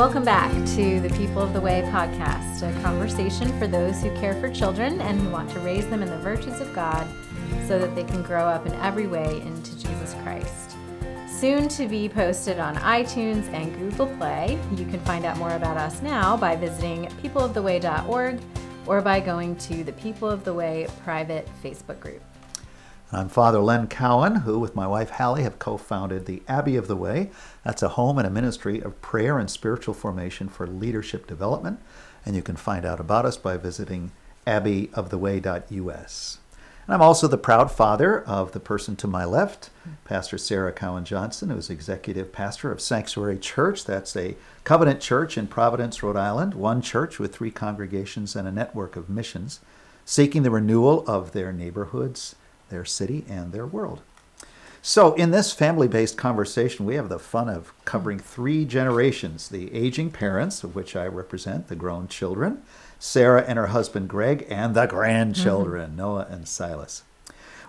Welcome back to the People of the Way podcast, a conversation for those who care for children and who want to raise them in the virtues of God so that they can grow up in every way into Jesus Christ. Soon to be posted on iTunes and Google Play. You can find out more about us now by visiting peopleoftheway.org or by going to the People of the Way private Facebook group. I'm Father Len Cowan, who, with my wife Hallie, have co founded the Abbey of the Way. That's a home and a ministry of prayer and spiritual formation for leadership development. And you can find out about us by visiting abbeyoftheway.us. And I'm also the proud father of the person to my left, Pastor Sarah Cowan Johnson, who is executive pastor of Sanctuary Church. That's a covenant church in Providence, Rhode Island, one church with three congregations and a network of missions, seeking the renewal of their neighborhoods their city, and their world. So, in this family based conversation, we have the fun of covering three generations the aging parents, of which I represent, the grown children, Sarah and her husband Greg, and the grandchildren, mm-hmm. Noah and Silas.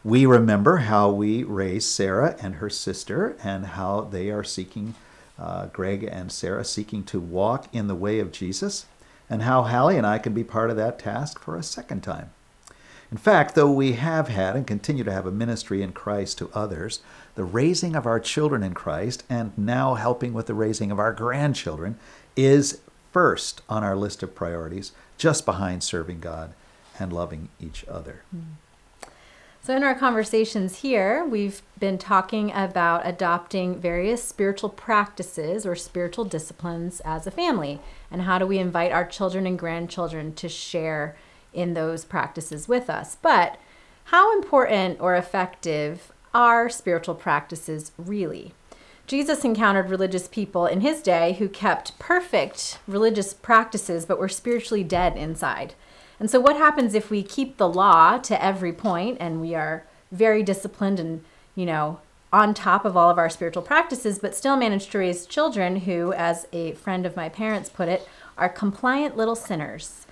We remember how we raised Sarah and her sister, and how they are seeking, uh, Greg and Sarah, seeking to walk in the way of Jesus, and how Hallie and I can be part of that task for a second time. In fact, though we have had and continue to have a ministry in Christ to others, the raising of our children in Christ and now helping with the raising of our grandchildren is first on our list of priorities, just behind serving God and loving each other. Hmm. So, in our conversations here, we've been talking about adopting various spiritual practices or spiritual disciplines as a family, and how do we invite our children and grandchildren to share in those practices with us. But how important or effective are spiritual practices really? Jesus encountered religious people in his day who kept perfect religious practices but were spiritually dead inside. And so, what happens if we keep the law to every point and we are very disciplined and, you know, on top of all of our spiritual practices, but still manage to raise children who, as a friend of my parents put it, are compliant little sinners?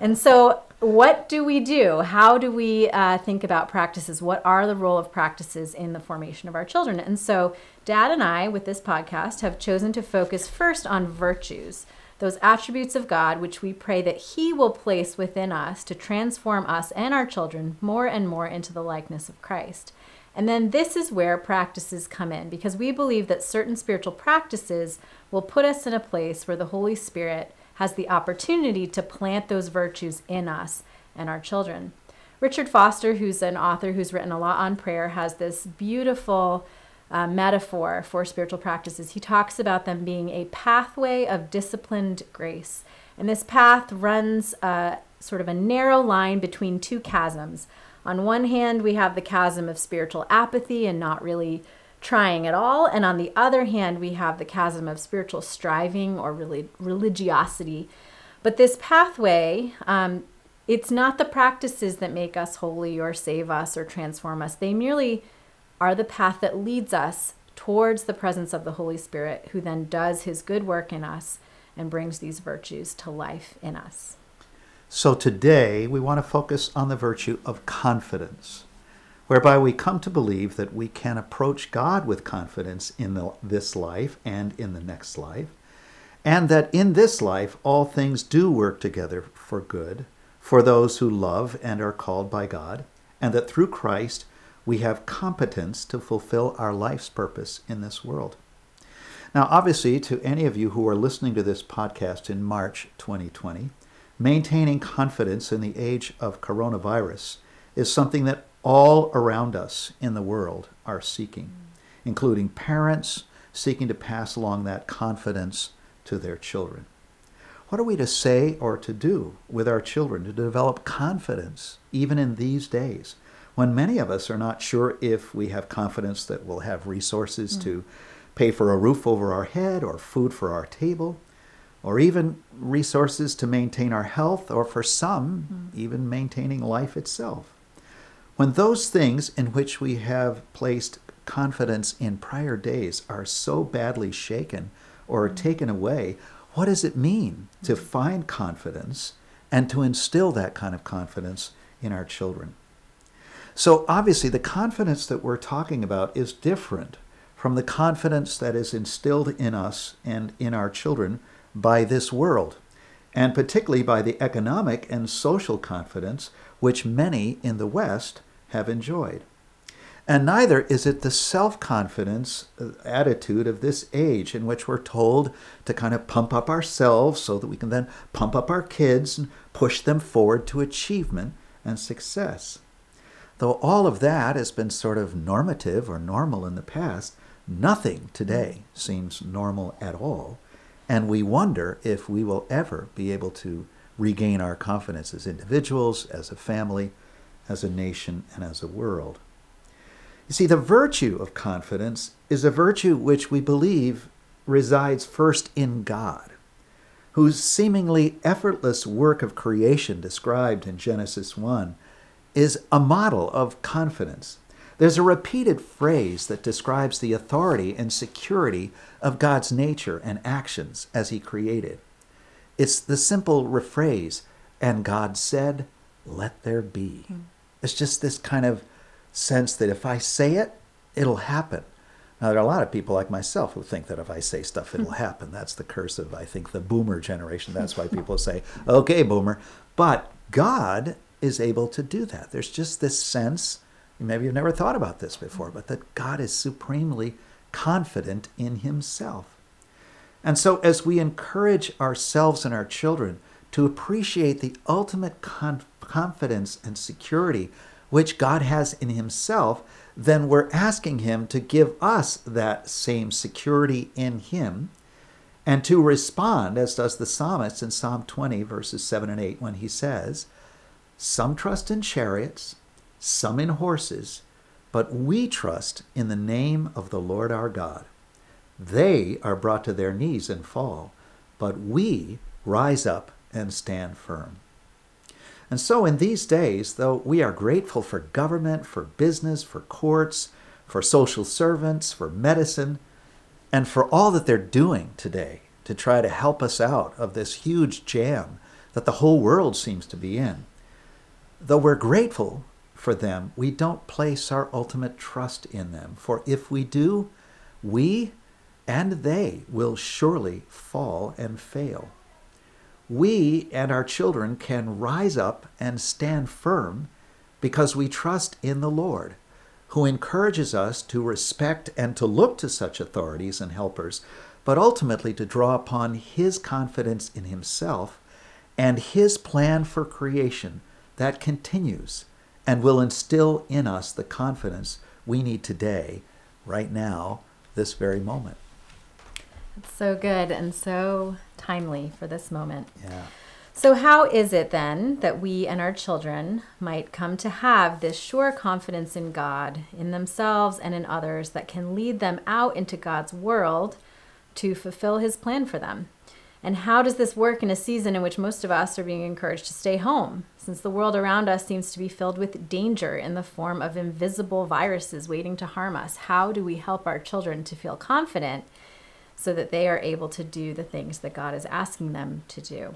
And so what do we do? How do we uh, think about practices? What are the role of practices in the formation of our children? And so, Dad and I, with this podcast, have chosen to focus first on virtues, those attributes of God which we pray that He will place within us to transform us and our children more and more into the likeness of Christ. And then this is where practices come in because we believe that certain spiritual practices will put us in a place where the Holy Spirit has the opportunity to plant those virtues in us and our children. Richard Foster, who's an author who's written a lot on prayer, has this beautiful uh, metaphor for spiritual practices. He talks about them being a pathway of disciplined grace. And this path runs uh, sort of a narrow line between two chasms. On one hand, we have the chasm of spiritual apathy and not really trying at all. And on the other hand, we have the chasm of spiritual striving or really religiosity. But this pathway, um, it's not the practices that make us holy or save us or transform us. They merely are the path that leads us towards the presence of the Holy Spirit, who then does his good work in us and brings these virtues to life in us. So today, we want to focus on the virtue of confidence whereby we come to believe that we can approach God with confidence in the, this life and in the next life, and that in this life all things do work together for good for those who love and are called by God, and that through Christ we have competence to fulfill our life's purpose in this world. Now, obviously, to any of you who are listening to this podcast in March 2020, maintaining confidence in the age of coronavirus is something that all around us in the world are seeking, including parents seeking to pass along that confidence to their children. What are we to say or to do with our children to develop confidence even in these days when many of us are not sure if we have confidence that we'll have resources mm. to pay for a roof over our head or food for our table? Or even resources to maintain our health, or for some, mm. even maintaining life itself. When those things in which we have placed confidence in prior days are so badly shaken or mm-hmm. taken away, what does it mean to mm-hmm. find confidence and to instill that kind of confidence in our children? So, obviously, the confidence that we're talking about is different from the confidence that is instilled in us and in our children by this world, and particularly by the economic and social confidence which many in the West have enjoyed. And neither is it the self confidence uh, attitude of this age in which we're told to kind of pump up ourselves so that we can then pump up our kids and push them forward to achievement and success. Though all of that has been sort of normative or normal in the past, nothing today seems normal at all. And we wonder if we will ever be able to regain our confidence as individuals, as a family, as a nation, and as a world. You see, the virtue of confidence is a virtue which we believe resides first in God, whose seemingly effortless work of creation described in Genesis 1 is a model of confidence. There's a repeated phrase that describes the authority and security of God's nature and actions as He created. It's the simple rephrase, and God said, Let there be. Hmm. It's just this kind of sense that if I say it, it'll happen. Now, there are a lot of people like myself who think that if I say stuff, it'll hmm. happen. That's the curse of, I think, the boomer generation. That's why people say, okay, boomer. But God is able to do that. There's just this sense, maybe you've never thought about this before, but that God is supremely confident in himself. And so, as we encourage ourselves and our children to appreciate the ultimate conf- confidence and security which God has in himself, then we're asking him to give us that same security in him and to respond, as does the psalmist in Psalm 20, verses 7 and 8, when he says, Some trust in chariots, some in horses, but we trust in the name of the Lord our God. They are brought to their knees and fall, but we rise up and stand firm. And so, in these days, though we are grateful for government, for business, for courts, for social servants, for medicine, and for all that they're doing today to try to help us out of this huge jam that the whole world seems to be in, though we're grateful for them, we don't place our ultimate trust in them. For if we do, we and they will surely fall and fail we and our children can rise up and stand firm because we trust in the Lord, who encourages us to respect and to look to such authorities and helpers, but ultimately to draw upon His confidence in Himself and His plan for creation that continues and will instill in us the confidence we need today, right now, this very moment. It's so good and so timely for this moment. Yeah. So, how is it then that we and our children might come to have this sure confidence in God, in themselves, and in others that can lead them out into God's world to fulfill His plan for them? And how does this work in a season in which most of us are being encouraged to stay home, since the world around us seems to be filled with danger in the form of invisible viruses waiting to harm us? How do we help our children to feel confident so that they are able to do the things that God is asking them to do.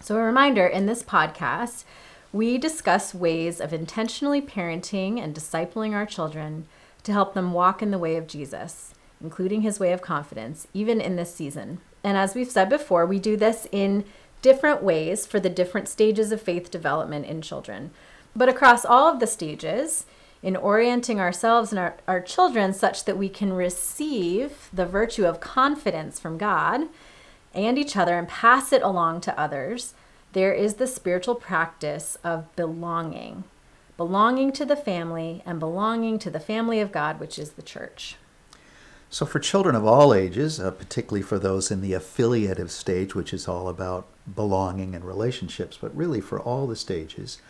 So, a reminder in this podcast, we discuss ways of intentionally parenting and discipling our children to help them walk in the way of Jesus, including his way of confidence, even in this season. And as we've said before, we do this in different ways for the different stages of faith development in children. But across all of the stages, in orienting ourselves and our, our children such that we can receive the virtue of confidence from God and each other and pass it along to others, there is the spiritual practice of belonging. Belonging to the family and belonging to the family of God, which is the church. So, for children of all ages, uh, particularly for those in the affiliative stage, which is all about belonging and relationships, but really for all the stages,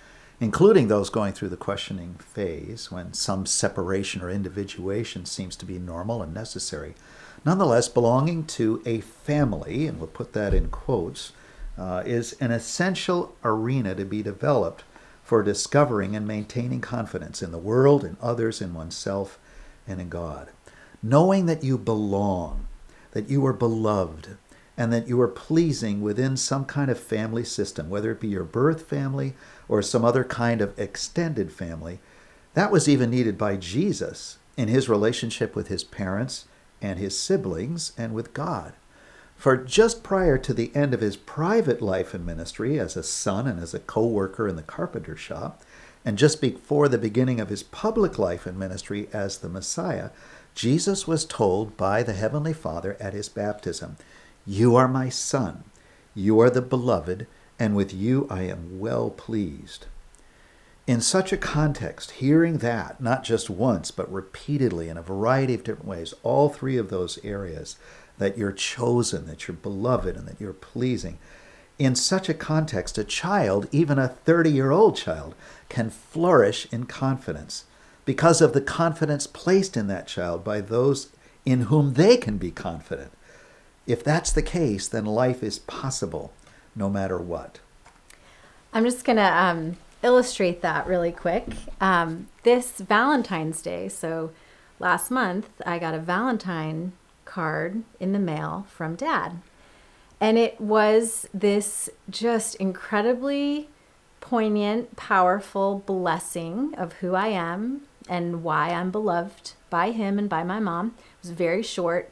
including those going through the questioning phase when some separation or individuation seems to be normal and necessary. Nonetheless, belonging to a family, and we'll put that in quotes, uh, is an essential arena to be developed for discovering and maintaining confidence in the world, in others, in oneself, and in God. Knowing that you belong, that you are beloved, and that you are pleasing within some kind of family system, whether it be your birth family or some other kind of extended family. That was even needed by Jesus in his relationship with his parents and his siblings and with God. For just prior to the end of his private life in ministry as a son and as a co worker in the carpenter shop, and just before the beginning of his public life in ministry as the Messiah, Jesus was told by the Heavenly Father at his baptism, You are my Son, you are the beloved, and with you I am well pleased. In such a context, hearing that, not just once, but repeatedly in a variety of different ways, all three of those areas, that you're chosen, that you're beloved, and that you're pleasing. In such a context, a child, even a 30 year old child, can flourish in confidence because of the confidence placed in that child by those in whom they can be confident. If that's the case, then life is possible no matter what. I'm just going to um, illustrate that really quick. Um, this Valentine's Day, so last month, I got a Valentine card in the mail from dad. And it was this just incredibly poignant, powerful blessing of who I am and why I'm beloved by him and by my mom. It was very short,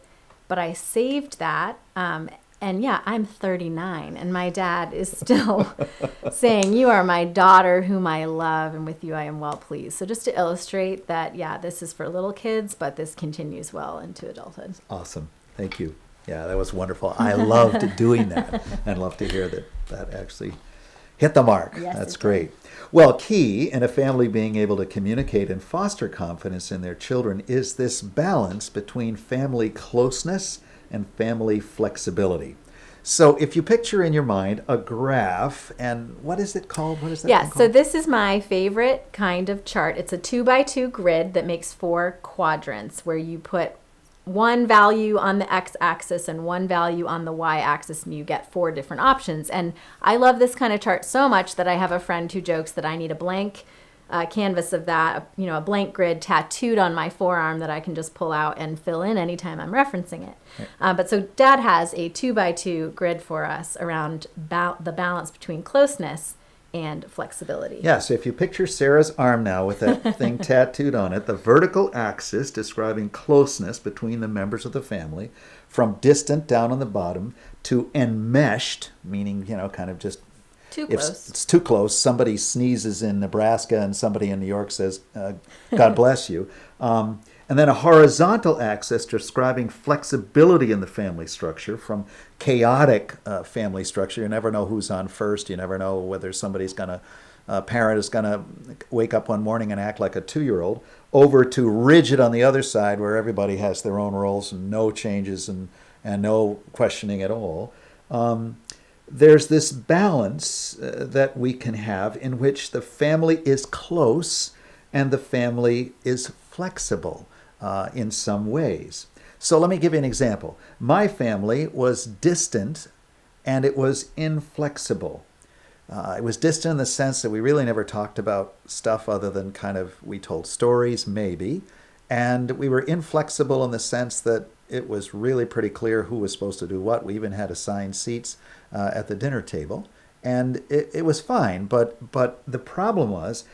but I saved that. Um, and yeah, I'm 39, and my dad is still saying, You are my daughter, whom I love, and with you I am well pleased. So, just to illustrate that, yeah, this is for little kids, but this continues well into adulthood. Awesome. Thank you. Yeah, that was wonderful. I loved doing that and love to hear that that actually hit the mark. Yes, That's great. Well, key in a family being able to communicate and foster confidence in their children is this balance between family closeness and family flexibility. So, if you picture in your mind a graph, and what is it called? What is that? Yeah, so this is my favorite kind of chart. It's a two by two grid that makes four quadrants where you put one value on the x axis and one value on the y axis, and you get four different options. And I love this kind of chart so much that I have a friend who jokes that I need a blank uh, canvas of that, you know, a blank grid tattooed on my forearm that I can just pull out and fill in anytime I'm referencing it. Uh, but so dad has a two by two grid for us around ba- the balance between closeness and flexibility. Yeah, so if you picture Sarah's arm now with that thing tattooed on it, the vertical axis describing closeness between the members of the family, from distant down on the bottom to enmeshed, meaning, you know, kind of just Too if close. it's too close, somebody sneezes in Nebraska and somebody in New York says, uh, God bless you. Um, and then a horizontal axis describing flexibility in the family structure from chaotic uh, family structure. You never know who's on first. You never know whether somebody's going to, a parent is going to wake up one morning and act like a two year old, over to rigid on the other side where everybody has their own roles and no changes and, and no questioning at all. Um, there's this balance uh, that we can have in which the family is close and the family is flexible uh, in some ways. So let me give you an example. My family was distant and it was inflexible. Uh, it was distant in the sense that we really never talked about stuff other than kind of we told stories, maybe. And we were inflexible in the sense that it was really pretty clear who was supposed to do what. We even had assigned seats uh, at the dinner table, and it, it was fine. But but the problem was,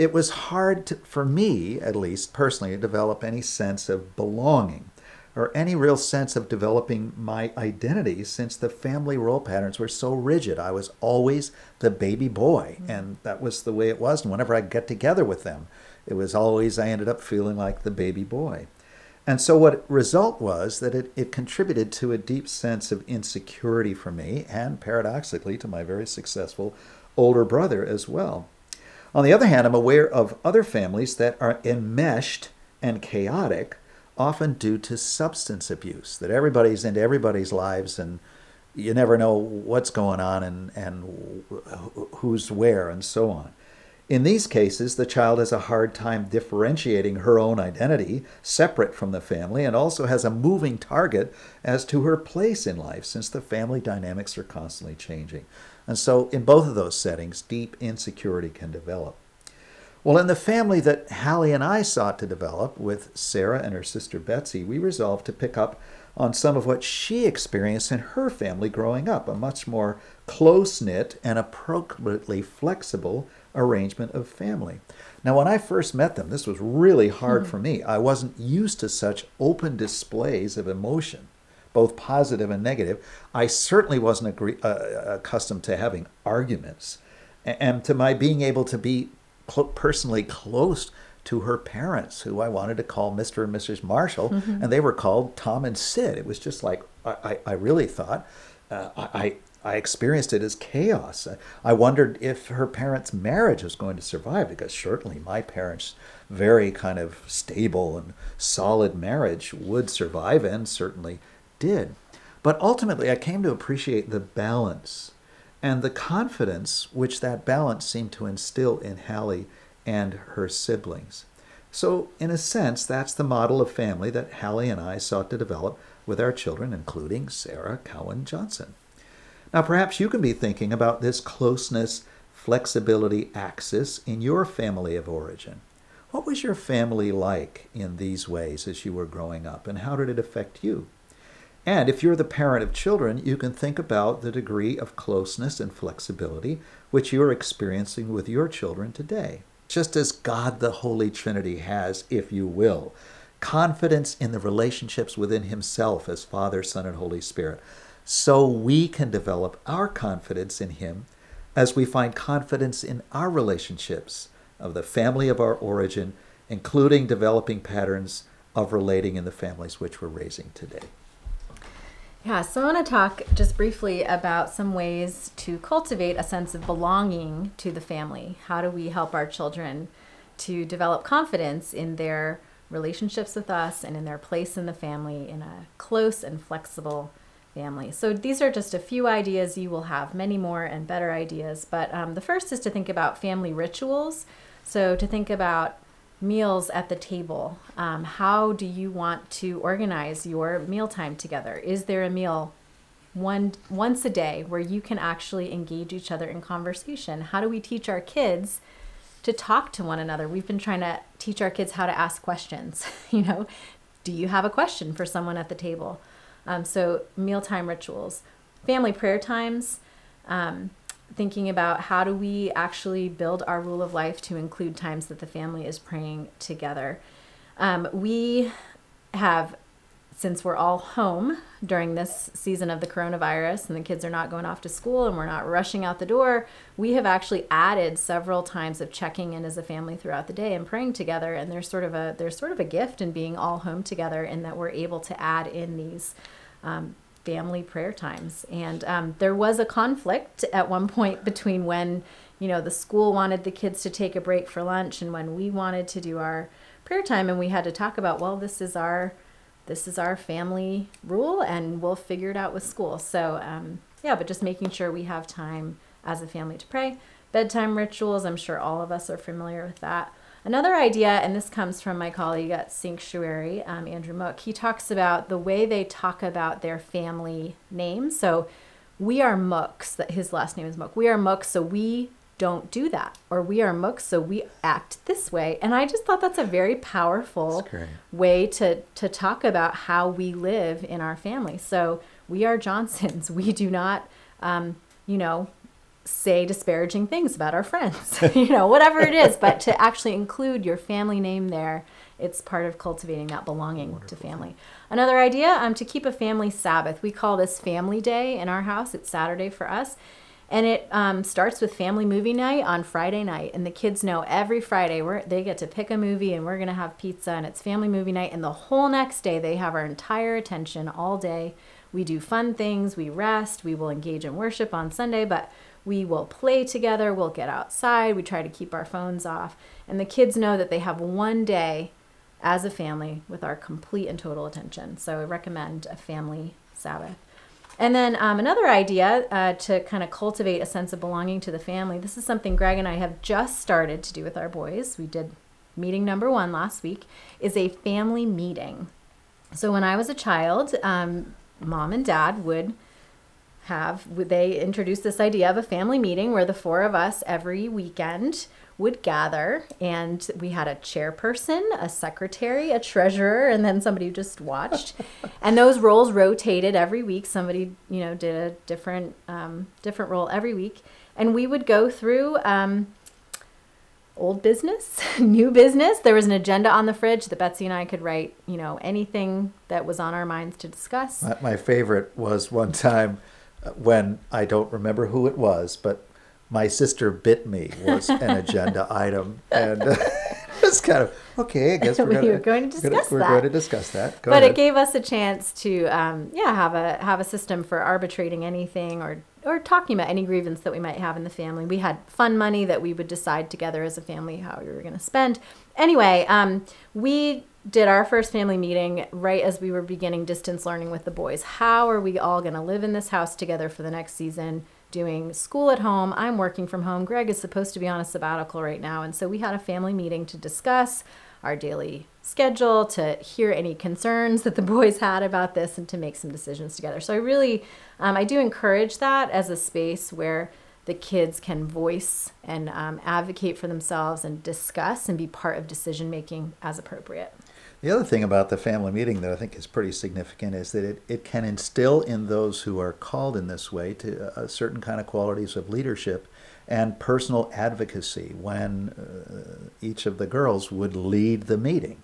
it was hard to, for me, at least personally, to develop any sense of belonging or any real sense of developing my identity since the family role patterns were so rigid. I was always the baby boy, mm-hmm. and that was the way it was. And whenever I get together with them, it was always I ended up feeling like the baby boy. And so what result was that it, it contributed to a deep sense of insecurity for me and paradoxically to my very successful older brother as well. On the other hand, I'm aware of other families that are enmeshed and chaotic, often due to substance abuse, that everybody's into everybody's lives and you never know what's going on and, and who's where and so on. In these cases, the child has a hard time differentiating her own identity separate from the family and also has a moving target as to her place in life since the family dynamics are constantly changing. And so, in both of those settings, deep insecurity can develop. Well, in the family that Hallie and I sought to develop with Sarah and her sister Betsy, we resolved to pick up on some of what she experienced in her family growing up a much more close knit and appropriately flexible arrangement of family. Now, when I first met them, this was really hard hmm. for me. I wasn't used to such open displays of emotion both positive and negative. I certainly wasn't agree, uh, accustomed to having arguments, and to my being able to be cl- personally close to her parents, who I wanted to call Mr. and Mrs. Marshall, mm-hmm. and they were called Tom and Sid. It was just like I, I, I really thought. Uh, I, I experienced it as chaos. I wondered if her parents' marriage was going to survive because certainly my parents' very kind of stable and solid marriage would survive and certainly did. But ultimately, I came to appreciate the balance and the confidence which that balance seemed to instill in Hallie and her siblings. So, in a sense, that's the model of family that Hallie and I sought to develop with our children, including Sarah Cowan Johnson. Now, perhaps you can be thinking about this closeness flexibility axis in your family of origin. What was your family like in these ways as you were growing up, and how did it affect you? And if you're the parent of children, you can think about the degree of closeness and flexibility which you are experiencing with your children today. Just as God the Holy Trinity has, if you will, confidence in the relationships within Himself as Father, Son, and Holy Spirit so we can develop our confidence in Him as we find confidence in our relationships of the family of our origin, including developing patterns of relating in the families which we're raising today. Yeah, so I want to talk just briefly about some ways to cultivate a sense of belonging to the family. How do we help our children to develop confidence in their relationships with us and in their place in the family in a close and flexible family. So these are just a few ideas. You will have many more and better ideas. But um, the first is to think about family rituals. So to think about meals at the table. Um, how do you want to organize your mealtime together? Is there a meal one once a day where you can actually engage each other in conversation? How do we teach our kids to talk to one another? We've been trying to teach our kids how to ask questions. you know, do you have a question for someone at the table? Um, so, mealtime rituals, family prayer times, um, thinking about how do we actually build our rule of life to include times that the family is praying together. Um, we have, since we're all home during this season of the coronavirus and the kids are not going off to school and we're not rushing out the door, we have actually added several times of checking in as a family throughout the day and praying together. And there's sort of a there's sort of a gift in being all home together in that we're able to add in these um, family prayer times. And um, there was a conflict at one point between when, you know, the school wanted the kids to take a break for lunch and when we wanted to do our prayer time. And we had to talk about, well, this is our this is our family rule and we'll figure it out with school. So um, yeah, but just making sure we have time as a family to pray. Bedtime rituals, I'm sure all of us are familiar with that. Another idea, and this comes from my colleague at Sanctuary, um, Andrew Mook, he talks about the way they talk about their family name. So we are Mooks, that his last name is Mook. We are Mooks, so we don't do that. Or we are Mooks, so we act this way. And I just thought that's a very powerful way to, to talk about how we live in our family. So we are Johnsons. We do not, um, you know, say disparaging things about our friends, you know, whatever it is, but to actually include your family name there, it's part of cultivating that belonging Wonderful. to family. Another idea, um, to keep a family Sabbath. We call this Family Day in our house. It's Saturday for us. And it um, starts with family movie night on Friday night. And the kids know every Friday we they get to pick a movie and we're going to have pizza and it's family movie night. And the whole next day, they have our entire attention all day. We do fun things, we rest, we will engage in worship on Sunday, but we will play together, we'll get outside, we try to keep our phones off. And the kids know that they have one day as a family with our complete and total attention. So I recommend a family Sabbath. And then um, another idea uh, to kind of cultivate a sense of belonging to the family. This is something Greg and I have just started to do with our boys. We did meeting number one last week, is a family meeting. So when I was a child, um, mom and dad would have they introduced this idea of a family meeting where the four of us every weekend would gather and we had a chairperson a secretary a treasurer and then somebody who just watched and those roles rotated every week somebody you know did a different um, different role every week and we would go through um, old business, new business. There was an agenda on the fridge that Betsy and I could write, you know, anything that was on our minds to discuss. My, my favorite was one time when I don't remember who it was, but my sister bit me was an agenda item, and uh, it's kind of okay. I guess we're We gonna, were going to gonna- discuss we're that. going to discuss that. Go but ahead. it gave us a chance to, um, yeah, have a have a system for arbitrating anything or or talking about any grievance that we might have in the family. We had fun money that we would decide together as a family how we were going to spend. Anyway, um, we did our first family meeting right as we were beginning distance learning with the boys. How are we all going to live in this house together for the next season? Doing school at home. I'm working from home. Greg is supposed to be on a sabbatical right now. And so we had a family meeting to discuss our daily schedule, to hear any concerns that the boys had about this, and to make some decisions together. So I really, um, I do encourage that as a space where the kids can voice and um, advocate for themselves and discuss and be part of decision making as appropriate. The other thing about the family meeting that I think is pretty significant is that it, it can instill in those who are called in this way to a certain kind of qualities of leadership and personal advocacy when uh, each of the girls would lead the meeting.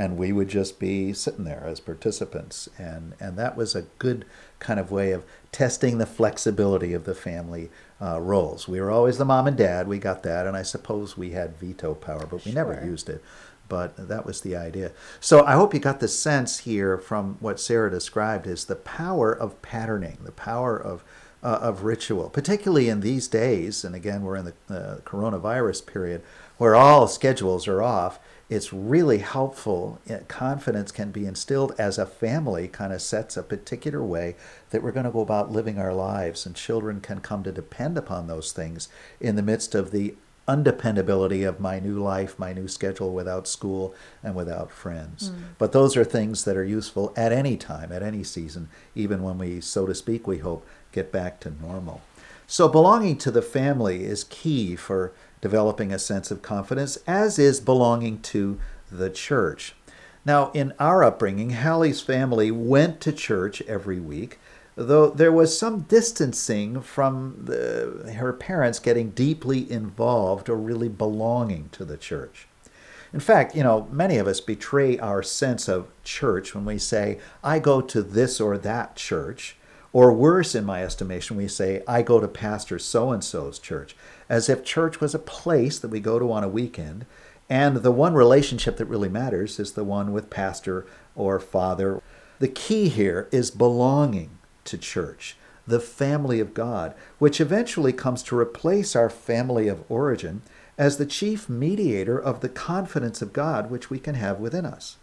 And we would just be sitting there as participants. And, and that was a good kind of way of testing the flexibility of the family uh, roles. We were always the mom and dad, we got that, and I suppose we had veto power, but we never used it but that was the idea. So I hope you got the sense here from what Sarah described is the power of patterning, the power of uh, of ritual, particularly in these days. And again, we're in the uh, coronavirus period where all schedules are off. It's really helpful. Uh, Confidence can be instilled as a family, kind of sets a particular way that we're going to go about living our lives, and children can come to depend upon those things in the midst of the undependability of my new life, my new schedule without school and without friends. Hmm. But those are things that are useful at any time, at any season, even when we, so to speak, we hope, get back to normal. So belonging to the family is key for developing a sense of confidence, as is belonging to the church. Now, in our upbringing, Hallie's family went to church every week, though there was some distancing from the, her parents getting deeply involved or really belonging to the church. In fact, you know, many of us betray our sense of church when we say, I go to this or that church. Or worse, in my estimation, we say, I go to Pastor so and so's church, as if church was a place that we go to on a weekend, and the one relationship that really matters is the one with pastor or father. The key here is belonging to church, the family of God, which eventually comes to replace our family of origin as the chief mediator of the confidence of God which we can have within us.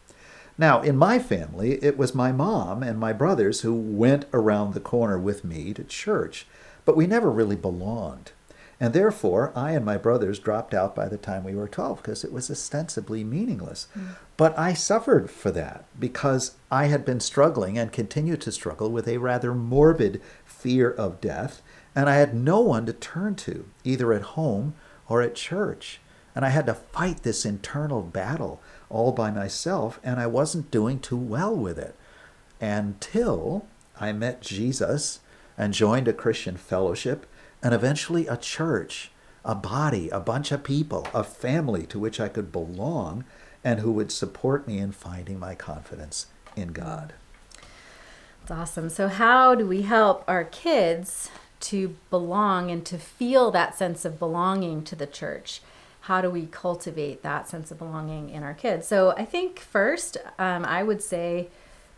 Now, in my family, it was my mom and my brothers who went around the corner with me to church, but we never really belonged. And therefore, I and my brothers dropped out by the time we were 12 because it was ostensibly meaningless. Mm. But I suffered for that because I had been struggling and continued to struggle with a rather morbid fear of death, and I had no one to turn to, either at home or at church. And I had to fight this internal battle all by myself, and I wasn't doing too well with it until I met Jesus and joined a Christian fellowship and eventually a church, a body, a bunch of people, a family to which I could belong and who would support me in finding my confidence in God. It's awesome. So, how do we help our kids to belong and to feel that sense of belonging to the church? How do we cultivate that sense of belonging in our kids? So, I think first, um, I would say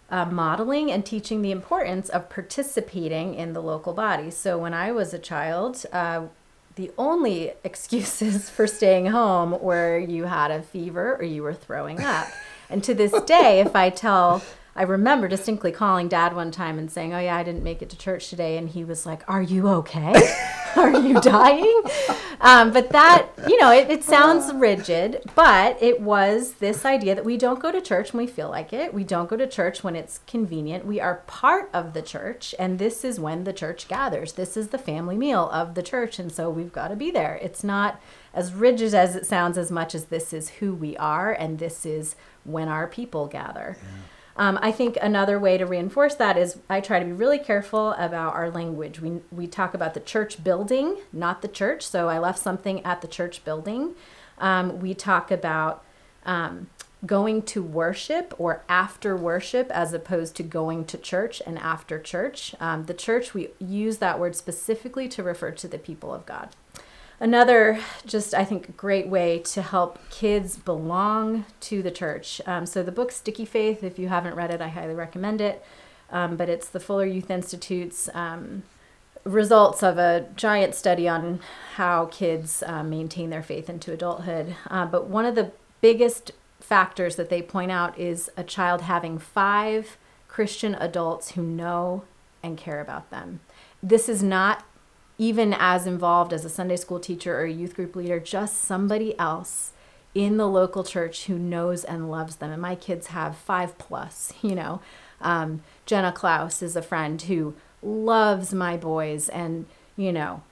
uh, modeling and teaching the importance of participating in the local body. So, when I was a child, uh, the only excuses for staying home were you had a fever or you were throwing up. and to this day, if I tell, I remember distinctly calling dad one time and saying, Oh, yeah, I didn't make it to church today. And he was like, Are you okay? Are you dying? Um, but that, you know, it, it sounds rigid, but it was this idea that we don't go to church when we feel like it. We don't go to church when it's convenient. We are part of the church, and this is when the church gathers. This is the family meal of the church, and so we've got to be there. It's not as rigid as it sounds, as much as this is who we are, and this is when our people gather. Um, I think another way to reinforce that is I try to be really careful about our language. We, we talk about the church building, not the church. So I left something at the church building. Um, we talk about um, going to worship or after worship as opposed to going to church and after church. Um, the church, we use that word specifically to refer to the people of God. Another, just I think, great way to help kids belong to the church. Um, so, the book Sticky Faith, if you haven't read it, I highly recommend it. Um, but it's the Fuller Youth Institute's um, results of a giant study on how kids uh, maintain their faith into adulthood. Uh, but one of the biggest factors that they point out is a child having five Christian adults who know and care about them. This is not even as involved as a Sunday school teacher or a youth group leader, just somebody else in the local church who knows and loves them. And my kids have five plus, you know. Um, Jenna Klaus is a friend who loves my boys and, you know,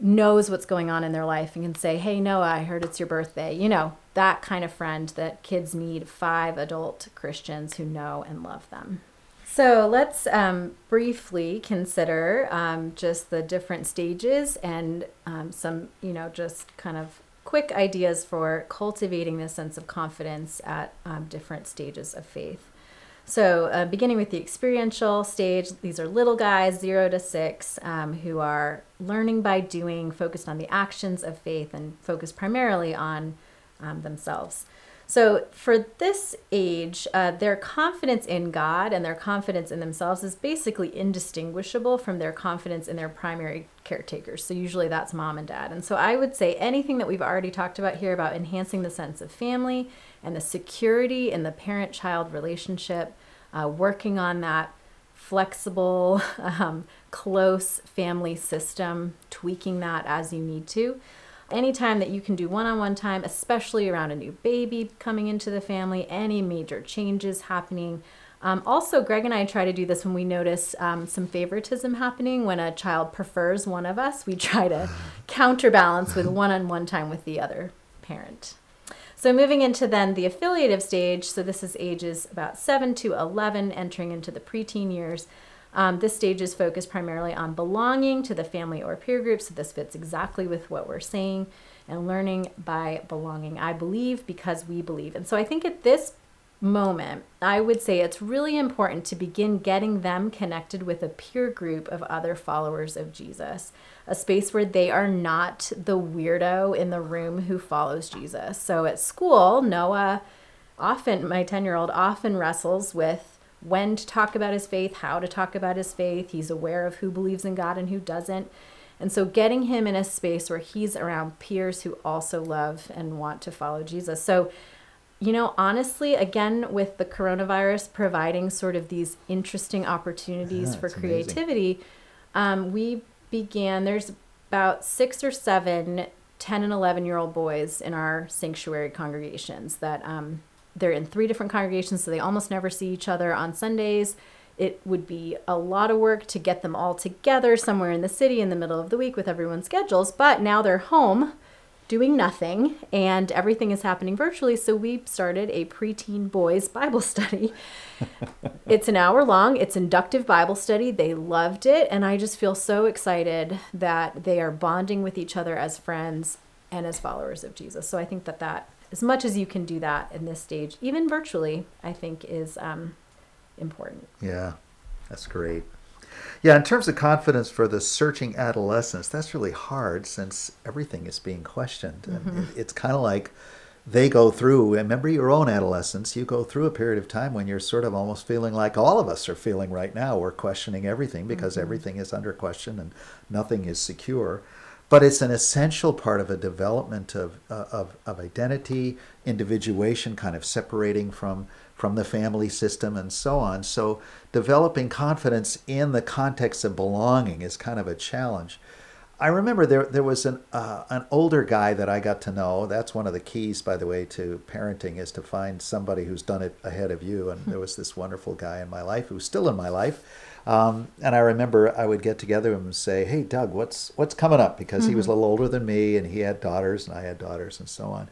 knows what's going on in their life and can say, Hey, Noah, I heard it's your birthday. You know, that kind of friend that kids need five adult Christians who know and love them. So let's um, briefly consider um, just the different stages and um, some, you know, just kind of quick ideas for cultivating this sense of confidence at um, different stages of faith. So, uh, beginning with the experiential stage, these are little guys, zero to six, um, who are learning by doing, focused on the actions of faith, and focused primarily on um, themselves. So, for this age, uh, their confidence in God and their confidence in themselves is basically indistinguishable from their confidence in their primary caretakers. So, usually that's mom and dad. And so, I would say anything that we've already talked about here about enhancing the sense of family and the security in the parent child relationship, uh, working on that flexible, um, close family system, tweaking that as you need to anytime that you can do one on one time, especially around a new baby coming into the family, any major changes happening. Um, also, Greg and I try to do this when we notice um, some favoritism happening. When a child prefers one of us, we try to counterbalance with one on one time with the other parent. So, moving into then the affiliative stage, so this is ages about 7 to 11, entering into the preteen years. Um, this stage is focused primarily on belonging to the family or peer group, so this fits exactly with what we're saying and learning by belonging. I believe because we believe. And so I think at this moment, I would say it's really important to begin getting them connected with a peer group of other followers of Jesus, a space where they are not the weirdo in the room who follows Jesus. So at school, Noah often, my 10 year old, often wrestles with when to talk about his faith, how to talk about his faith. He's aware of who believes in God and who doesn't. And so, getting him in a space where he's around peers who also love and want to follow Jesus. So, you know, honestly, again, with the coronavirus providing sort of these interesting opportunities yeah, for creativity, um, we began, there's about six or seven 10 and 11 year old boys in our sanctuary congregations that um, they're in three different congregations, so they almost never see each other on Sundays. It would be a lot of work to get them all together somewhere in the city in the middle of the week with everyone's schedules, but now they're home doing nothing and everything is happening virtually. So we started a preteen boys Bible study. it's an hour long, it's inductive Bible study. They loved it, and I just feel so excited that they are bonding with each other as friends and as followers of Jesus. So I think that that as much as you can do that in this stage, even virtually, I think is um, important. Yeah, that's great. Yeah, in terms of confidence for the searching adolescence, that's really hard since everything is being questioned. Mm-hmm. And it's kind of like they go through, remember your own adolescence, you go through a period of time when you're sort of almost feeling like all of us are feeling right now. We're questioning everything because mm-hmm. everything is under question and nothing is secure but it's an essential part of a development of, uh, of, of identity, individuation, kind of separating from, from the family system and so on. So developing confidence in the context of belonging is kind of a challenge. I remember there there was an uh, an older guy that I got to know. That's one of the keys, by the way, to parenting is to find somebody who's done it ahead of you. And there was this wonderful guy in my life who's still in my life um, and I remember I would get together and say, "Hey, Doug, what's what's coming up?" Because mm-hmm. he was a mm-hmm. little older than me, and he had daughters, and I had daughters, and so on.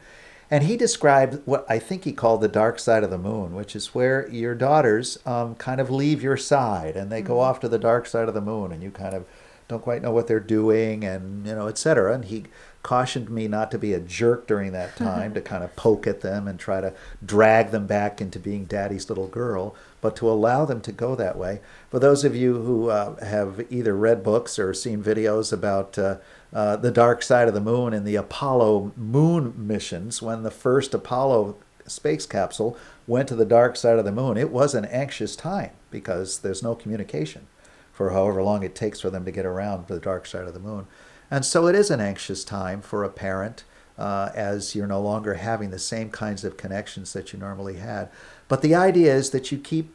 And he described what I think he called the dark side of the moon, which is where your daughters um, kind of leave your side and they mm-hmm. go off to the dark side of the moon, and you kind of don't quite know what they're doing, and you know, et cetera. And he cautioned me not to be a jerk during that time, to kind of poke at them and try to drag them back into being daddy's little girl, but to allow them to go that way. For those of you who uh, have either read books or seen videos about uh, uh, the dark side of the moon and the Apollo moon missions, when the first Apollo space capsule went to the dark side of the moon, it was an anxious time because there's no communication for however long it takes for them to get around the dark side of the moon. And so it is an anxious time for a parent uh, as you're no longer having the same kinds of connections that you normally had. But the idea is that you keep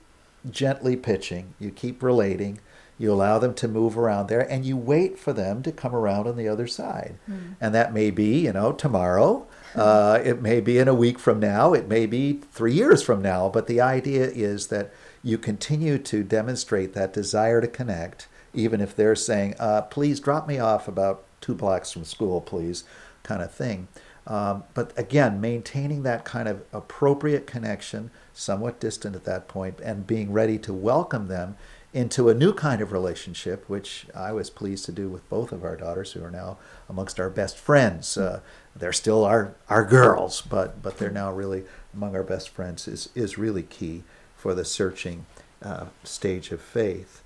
gently pitching, you keep relating, you allow them to move around there, and you wait for them to come around on the other side. Mm. And that may be, you know, tomorrow. Uh, it may be in a week from now. It may be three years from now. But the idea is that you continue to demonstrate that desire to connect, even if they're saying, uh, please drop me off about two blocks from school, please, kind of thing. Um, but again, maintaining that kind of appropriate connection, somewhat distant at that point, and being ready to welcome them into a new kind of relationship, which I was pleased to do with both of our daughters, who are now amongst our best friends. Uh, they're still our, our girls, but, but they're now really among our best friends, is, is really key for the searching uh, stage of faith.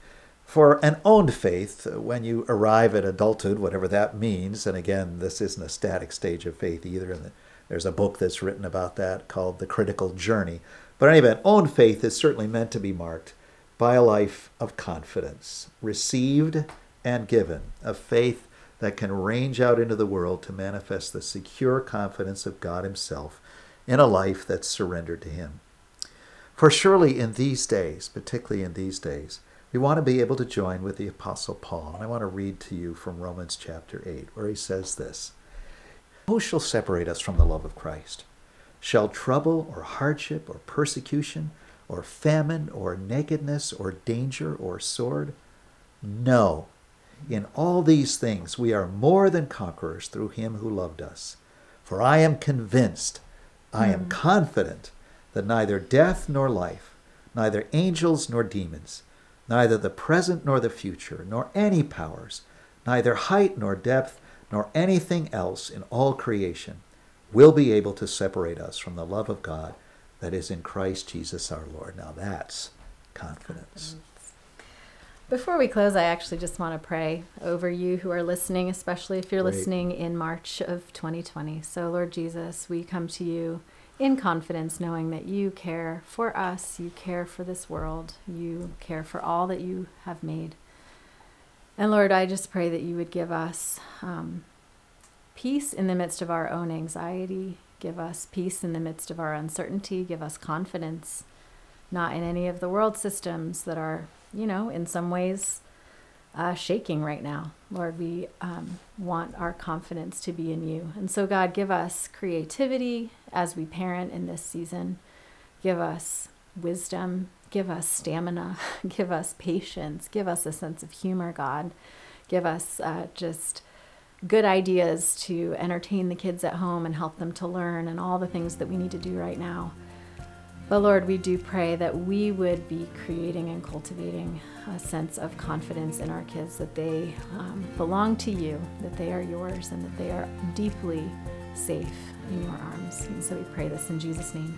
For an owned faith, when you arrive at adulthood, whatever that means, and again, this isn't a static stage of faith either, and there's a book that's written about that called The Critical Journey. But anyway, owned faith is certainly meant to be marked by a life of confidence, received and given, a faith that can range out into the world to manifest the secure confidence of God Himself in a life that's surrendered to Him. For surely in these days, particularly in these days, we want to be able to join with the Apostle Paul. And I want to read to you from Romans chapter 8, where he says this Who shall separate us from the love of Christ? Shall trouble or hardship or persecution or famine or nakedness or danger or sword? No. In all these things we are more than conquerors through him who loved us. For I am convinced, I am hmm. confident that neither death nor life, neither angels nor demons, neither the present nor the future, nor any powers, neither height nor depth, nor anything else in all creation will be able to separate us from the love of God that is in Christ Jesus our Lord. Now that's confidence. Before we close, I actually just want to pray over you who are listening, especially if you're Great. listening in March of 2020. So, Lord Jesus, we come to you in confidence, knowing that you care for us, you care for this world, you care for all that you have made. And Lord, I just pray that you would give us um, peace in the midst of our own anxiety, give us peace in the midst of our uncertainty, give us confidence, not in any of the world systems that are, you know, in some ways uh, shaking right now. Lord, we um, want our confidence to be in you. And so, God, give us creativity as we parent in this season. Give us wisdom. Give us stamina. give us patience. Give us a sense of humor, God. Give us uh, just good ideas to entertain the kids at home and help them to learn and all the things that we need to do right now. But Lord, we do pray that we would be creating and cultivating a sense of confidence in our kids that they um, belong to you, that they are yours, and that they are deeply safe in your arms. And so we pray this in Jesus' name.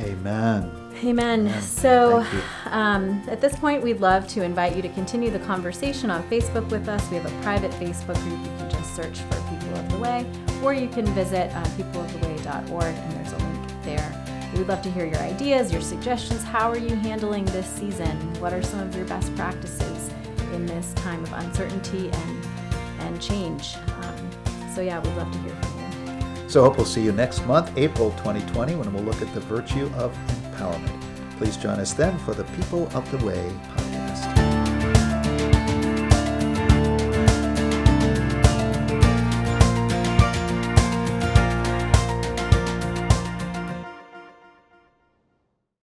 Amen. Amen. Amen. So, um, at this point, we'd love to invite you to continue the conversation on Facebook with us. We have a private Facebook group. You can just search for People of the Way, or you can visit uh, peopleoftheway.org, and there's a link there. We would love to hear your ideas, your suggestions. How are you handling this season? What are some of your best practices in this time of uncertainty and and change? Um, so yeah, we'd love to hear from you. So hope we'll see you next month, April 2020, when we'll look at the virtue of empowerment. Please join us then for the People of the Way.